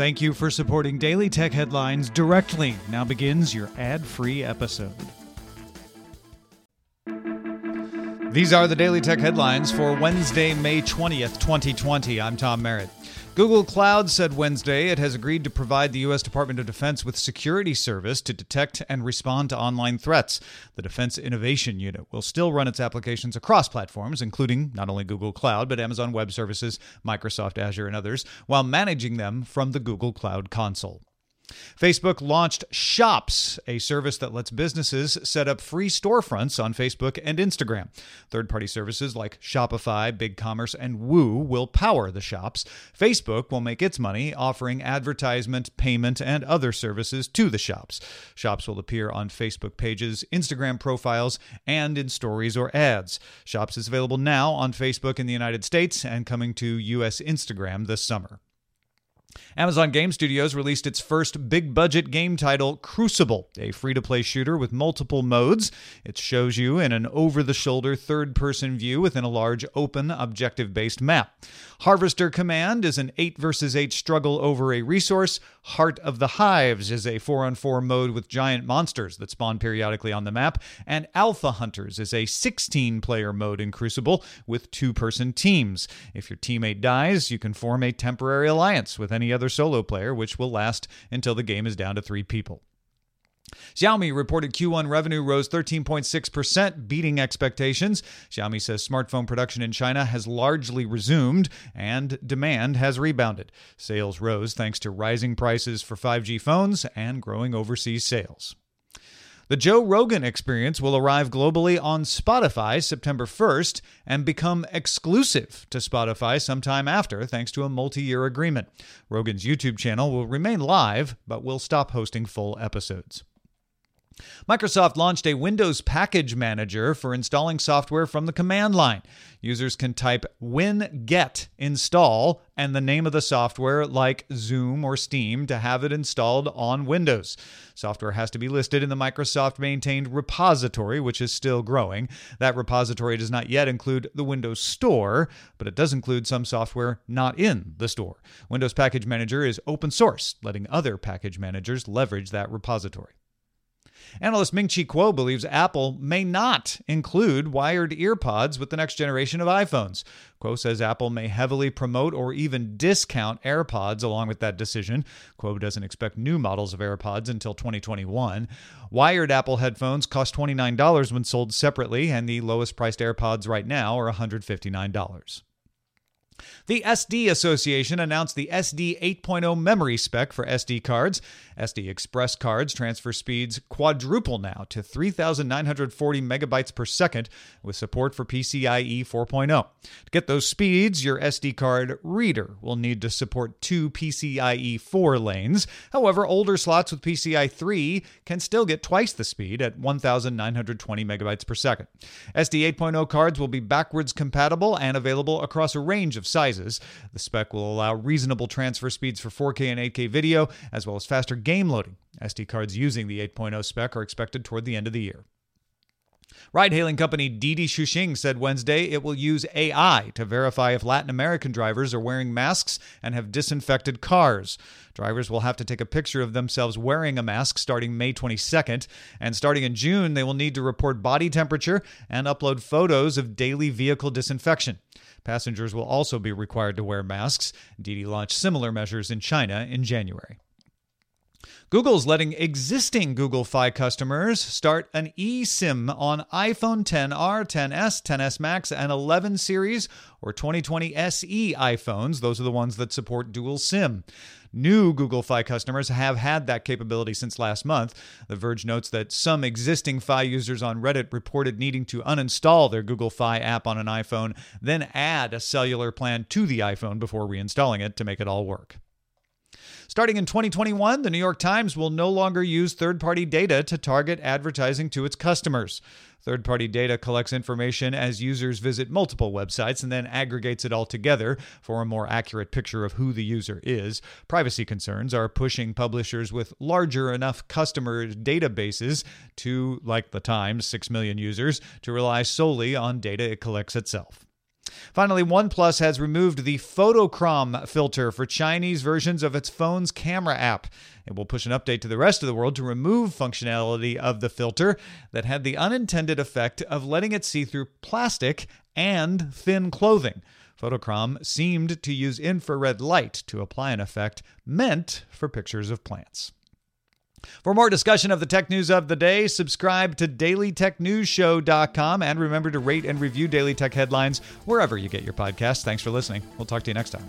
Thank you for supporting Daily Tech Headlines directly. Now begins your ad free episode. These are the Daily Tech Headlines for Wednesday, May 20th, 2020. I'm Tom Merritt. Google Cloud said Wednesday it has agreed to provide the U.S. Department of Defense with security service to detect and respond to online threats. The Defense Innovation Unit will still run its applications across platforms, including not only Google Cloud, but Amazon Web Services, Microsoft Azure, and others, while managing them from the Google Cloud console. Facebook launched Shops, a service that lets businesses set up free storefronts on Facebook and Instagram. Third party services like Shopify, BigCommerce, and Woo will power the shops. Facebook will make its money offering advertisement, payment, and other services to the shops. Shops will appear on Facebook pages, Instagram profiles, and in stories or ads. Shops is available now on Facebook in the United States and coming to US Instagram this summer. Amazon Game Studios released its first big budget game title, Crucible, a free to play shooter with multiple modes. It shows you in an over the shoulder third person view within a large open objective based map. Harvester Command is an 8 versus 8 struggle over a resource. Heart of the Hives is a 4 on 4 mode with giant monsters that spawn periodically on the map. And Alpha Hunters is a 16 player mode in Crucible with two person teams. If your teammate dies, you can form a temporary alliance with any other solo player, which will last until the game is down to three people. Xiaomi reported Q1 revenue rose 13.6%, beating expectations. Xiaomi says smartphone production in China has largely resumed and demand has rebounded. Sales rose thanks to rising prices for 5G phones and growing overseas sales. The Joe Rogan Experience will arrive globally on Spotify September 1st and become exclusive to Spotify sometime after, thanks to a multi year agreement. Rogan's YouTube channel will remain live, but will stop hosting full episodes. Microsoft launched a Windows Package Manager for installing software from the command line. Users can type winget install and the name of the software like Zoom or Steam to have it installed on Windows. Software has to be listed in the Microsoft maintained repository, which is still growing. That repository does not yet include the Windows Store, but it does include some software not in the store. Windows Package Manager is open source, letting other package managers leverage that repository. Analyst Ming Chi Kuo believes Apple may not include wired earpods with the next generation of iPhones. Kuo says Apple may heavily promote or even discount AirPods along with that decision. Kuo doesn't expect new models of AirPods until 2021. Wired Apple headphones cost $29 when sold separately, and the lowest priced AirPods right now are $159. The SD Association announced the SD 8.0 memory spec for SD cards. SD Express cards transfer speeds quadruple now to 3,940 megabytes per second with support for PCIe 4.0. To get those speeds, your SD card reader will need to support two PCIe 4 lanes. However, older slots with PCI 3 can still get twice the speed at 1,920 megabytes per second. SD 8.0 cards will be backwards compatible and available across a range of sizes. The spec will allow reasonable transfer speeds for 4K and 8K video, as well as faster game loading. SD cards using the 8.0 spec are expected toward the end of the year. Ride hailing company Didi Chuxing said Wednesday it will use AI to verify if Latin American drivers are wearing masks and have disinfected cars. Drivers will have to take a picture of themselves wearing a mask starting May 22nd, and starting in June, they will need to report body temperature and upload photos of daily vehicle disinfection. Passengers will also be required to wear masks. Didi launched similar measures in China in January. Google's letting existing Google Fi customers start an eSIM on iPhone 10R, 10s, 10s Max, and 11 series or 2020 SE iPhones. Those are the ones that support dual SIM. New Google Fi customers have had that capability since last month. The Verge notes that some existing Fi users on Reddit reported needing to uninstall their Google Fi app on an iPhone, then add a cellular plan to the iPhone before reinstalling it to make it all work. Starting in 2021, the New York Times will no longer use third party data to target advertising to its customers. Third party data collects information as users visit multiple websites and then aggregates it all together for a more accurate picture of who the user is. Privacy concerns are pushing publishers with larger enough customer databases to, like the Times, 6 million users, to rely solely on data it collects itself. Finally, OnePlus has removed the Photochrom filter for Chinese versions of its phone's camera app. It will push an update to the rest of the world to remove functionality of the filter that had the unintended effect of letting it see through plastic and thin clothing. Photochrom seemed to use infrared light to apply an effect meant for pictures of plants. For more discussion of the tech news of the day, subscribe to dailytechnewsshow.com and remember to rate and review Daily Tech headlines wherever you get your podcasts. Thanks for listening. We'll talk to you next time.